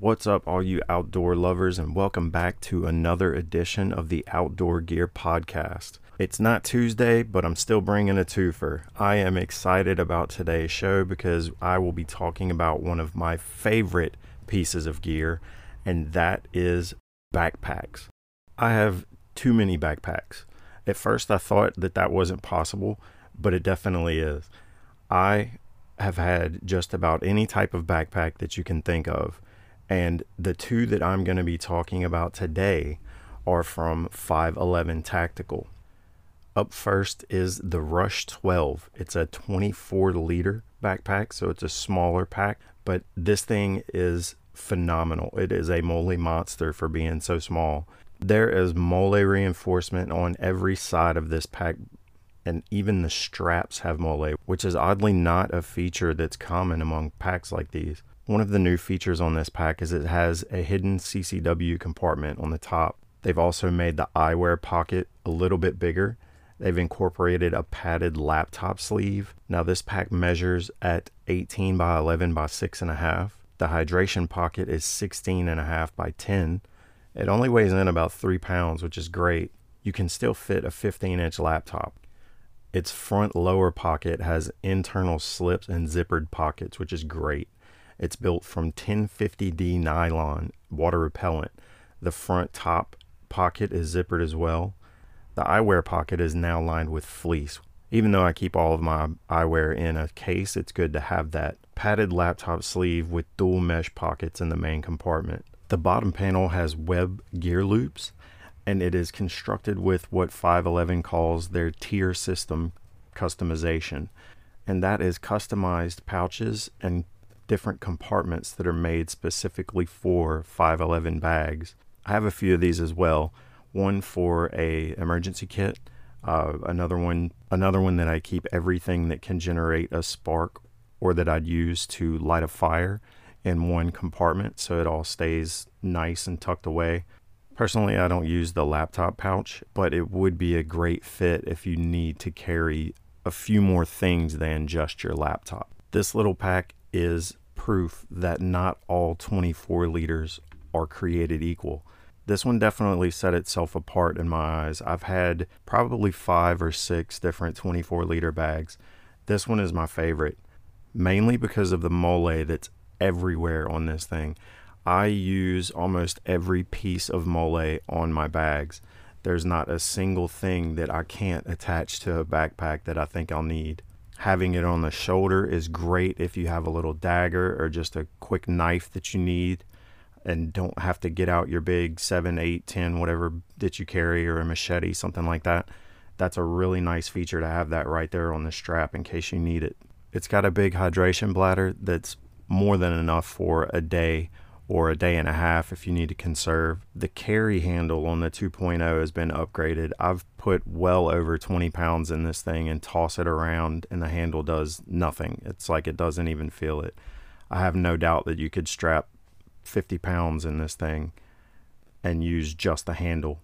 What's up, all you outdoor lovers, and welcome back to another edition of the Outdoor Gear Podcast. It's not Tuesday, but I'm still bringing a twofer. I am excited about today's show because I will be talking about one of my favorite pieces of gear, and that is backpacks. I have too many backpacks. At first, I thought that that wasn't possible, but it definitely is. I have had just about any type of backpack that you can think of. And the two that I'm going to be talking about today are from 5.11 Tactical. Up first is the Rush 12. It's a 24 liter backpack, so it's a smaller pack, but this thing is phenomenal. It is a MOLLE monster for being so small. There is MOLLE reinforcement on every side of this pack and even the straps have mole, which is oddly not a feature that's common among packs like these. One of the new features on this pack is it has a hidden CCW compartment on the top. They've also made the eyewear pocket a little bit bigger. They've incorporated a padded laptop sleeve. Now this pack measures at 18 by 11 by 6.5. The hydration pocket is 16.5 by 10. It only weighs in about 3 pounds, which is great. You can still fit a 15 inch laptop. Its front lower pocket has internal slips and zippered pockets, which is great. It's built from 1050D nylon, water repellent. The front top pocket is zippered as well. The eyewear pocket is now lined with fleece. Even though I keep all of my eyewear in a case, it's good to have that padded laptop sleeve with dual mesh pockets in the main compartment. The bottom panel has web gear loops and it is constructed with what 5.11 calls their tier system customization. And that is customized pouches and different compartments that are made specifically for 5.11 bags. I have a few of these as well. One for a emergency kit, uh, another one another one that I keep everything that can generate a spark or that I'd use to light a fire in one compartment so it all stays nice and tucked away. Personally, I don't use the laptop pouch, but it would be a great fit if you need to carry a few more things than just your laptop. This little pack is proof that not all 24 liters are created equal. This one definitely set itself apart in my eyes. I've had probably five or six different 24 liter bags. This one is my favorite, mainly because of the mole that's everywhere on this thing. I use almost every piece of mole on my bags. There's not a single thing that I can't attach to a backpack that I think I'll need. Having it on the shoulder is great if you have a little dagger or just a quick knife that you need and don't have to get out your big 7, 8, 10, whatever that you carry or a machete, something like that. That's a really nice feature to have that right there on the strap in case you need it. It's got a big hydration bladder that's more than enough for a day or a day and a half if you need to conserve. The carry handle on the 2.0 has been upgraded. I've put well over 20 pounds in this thing and toss it around, and the handle does nothing. It's like it doesn't even feel it. I have no doubt that you could strap 50 pounds in this thing and use just the handle.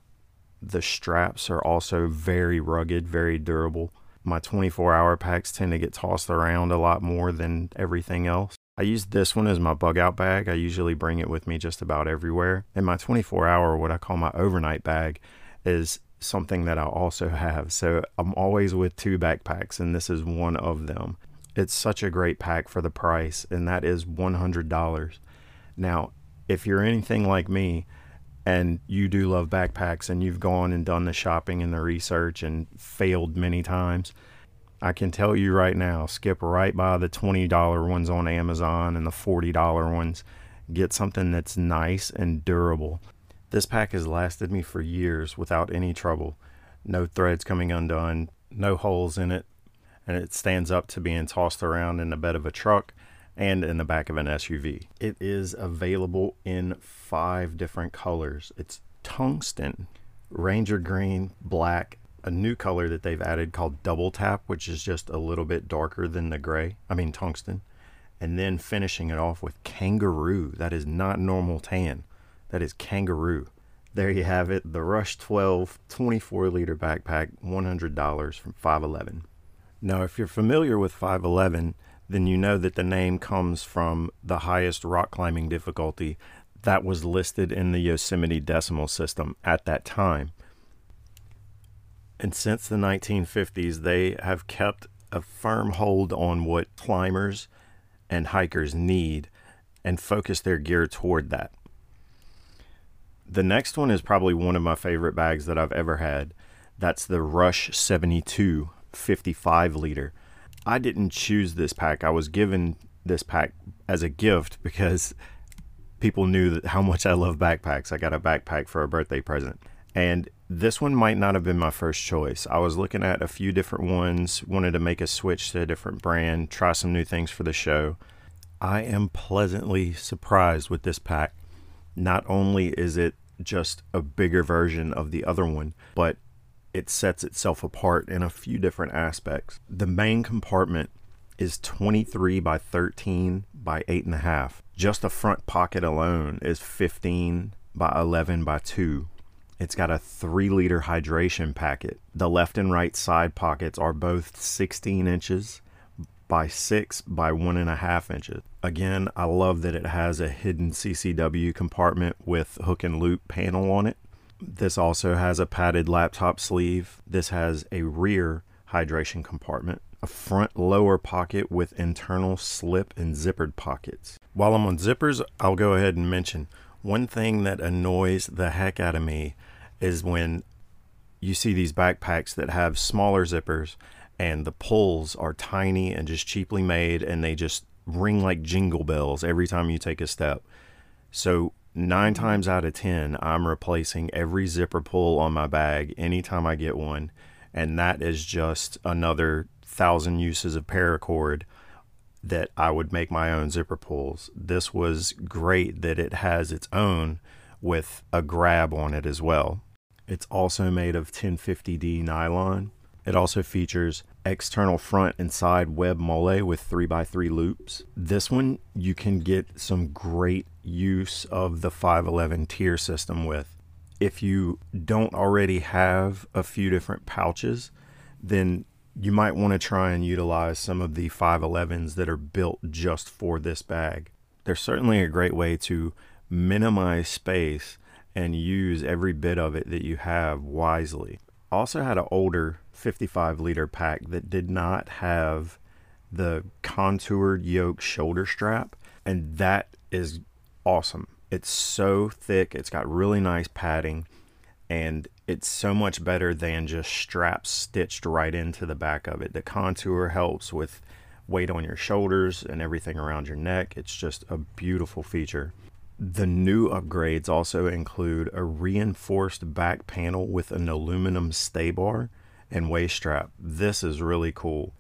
The straps are also very rugged, very durable. My 24 hour packs tend to get tossed around a lot more than everything else. I use this one as my bug out bag. I usually bring it with me just about everywhere. And my 24 hour, what I call my overnight bag, is something that I also have. So I'm always with two backpacks, and this is one of them. It's such a great pack for the price, and that is $100. Now, if you're anything like me, and you do love backpacks and you've gone and done the shopping and the research and failed many times, I can tell you right now, skip right by the $20 ones on Amazon and the $40 ones. Get something that's nice and durable. This pack has lasted me for years without any trouble. No threads coming undone, no holes in it, and it stands up to being tossed around in the bed of a truck and in the back of an SUV. It is available in five different colors. It's tungsten, ranger green, black, a new color that they've added called Double Tap, which is just a little bit darker than the gray. I mean, tungsten. And then finishing it off with Kangaroo. That is not normal tan. That is Kangaroo. There you have it. The Rush 12 24 liter backpack, $100 from 5.11. Now, if you're familiar with 5.11, then you know that the name comes from the highest rock climbing difficulty that was listed in the Yosemite decimal system at that time. And since the 1950s, they have kept a firm hold on what climbers and hikers need and focus their gear toward that. The next one is probably one of my favorite bags that I've ever had. That's the Rush 72 55 liter. I didn't choose this pack. I was given this pack as a gift because people knew how much I love backpacks. I got a backpack for a birthday present. And this one might not have been my first choice. I was looking at a few different ones, wanted to make a switch to a different brand, try some new things for the show. I am pleasantly surprised with this pack. Not only is it just a bigger version of the other one, but it sets itself apart in a few different aspects. The main compartment is 23 by 13 by 8.5. Just the front pocket alone is 15 by 11 by 2. It's got a 3 liter hydration packet. The left and right side pockets are both 16 inches by 6 by 1.5 inches. Again, I love that it has a hidden CCW compartment with hook and loop panel on it. This also has a padded laptop sleeve. This has a rear hydration compartment, a front lower pocket with internal slip and zippered pockets. While I'm on zippers, I'll go ahead and mention one thing that annoys the heck out of me is when you see these backpacks that have smaller zippers and the pulls are tiny and just cheaply made and they just ring like jingle bells every time you take a step. So, nine mm-hmm. times out of 10, I'm replacing every zipper pull on my bag anytime I get one. And that is just another thousand uses of paracord that I would make my own zipper pulls. This was great that it has its own with a grab on it as well. It's also made of 1050D nylon it also features external front and side web mole with 3x3 loops. This one you can get some great use of the 5.11 tier system with. If you don't already have a few different pouches, then you might want to try and utilize some of the 5.11s that are built just for this bag. They're certainly a great way to minimize space and use every bit of it that you have wisely. Also had an older 55 liter pack that did not have the contoured yoke shoulder strap, and that is awesome. It's so thick, it's got really nice padding, and it's so much better than just straps stitched right into the back of it. The contour helps with weight on your shoulders and everything around your neck. It's just a beautiful feature. The new upgrades also include a reinforced back panel with an aluminum stay bar and waist strap. This is really cool.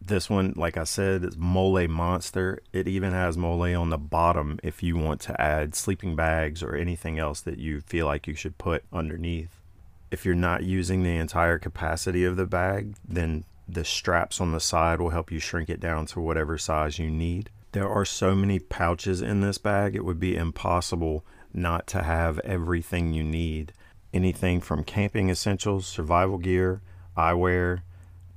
This one, like I said, is Mole Monster. It even has Mole on the bottom if you want to add sleeping bags or anything else that you feel like you should put underneath. If you're not using the entire capacity of the bag, then the straps on the side will help you shrink it down to whatever size you need. There are so many pouches in this bag, it would be impossible not to have everything you need. Anything from camping essentials, survival gear, eyewear,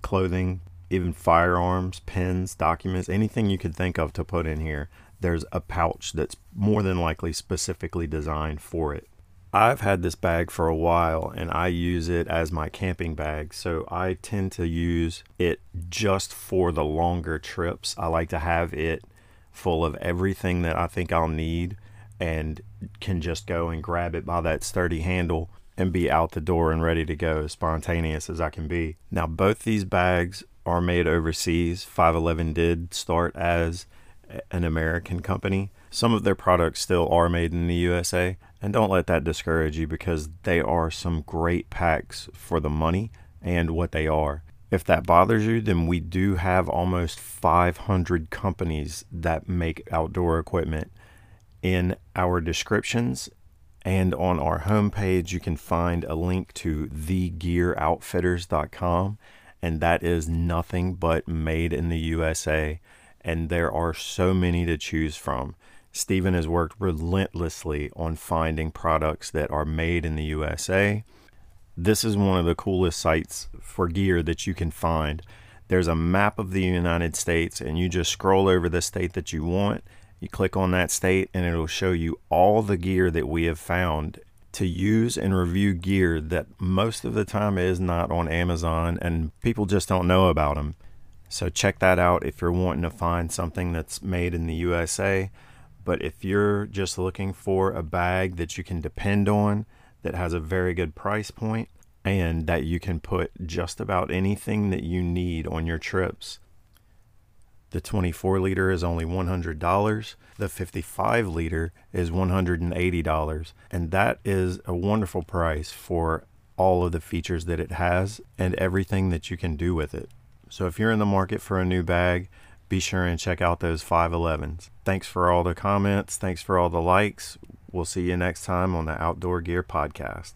clothing, even firearms, pens, documents, anything you could think of to put in here. There's a pouch that's more than likely specifically designed for it. I've had this bag for a while and I use it as my camping bag. So I tend to use it just for the longer trips. I like to have it full of everything that I think I'll need and can just go and grab it by that sturdy handle and be out the door and ready to go as spontaneous as I can be. Now, both these bags are made overseas. 5.11 did start as an American company. Some of their products still are made in the USA, and don't let that discourage you because they are some great packs for the money and what they are. If that bothers you, then we do have almost 500 companies that make outdoor equipment in our descriptions and on our homepage, you can find a link to thegearoutfitters.com, and that is nothing but made in the USA. And there are so many to choose from. Stephen has worked relentlessly on finding products that are made in the USA. This is one of the coolest sites for gear that you can find. there's a map of the United States, and you just scroll over the state that you want. You click on that state, and it'll show you all the gear that we have found to use and review gear that most of the time is not on Amazon, and people just don't know about them. So check that out if you're wanting to find something that's made in the USA. But if you're just looking for a bag that you can depend on, that has a very good price point, and that you can put just about anything that you need on your trips. The 24 liter is only $100. The 55 liter is $180. And that is a wonderful price for all of the features that it has and everything that you can do with it. So if you're in the market for a new bag, be sure and check out those 5.11s. Thanks for all the comments. Thanks for all the likes. We'll see you next time on the Outdoor Gear Podcast.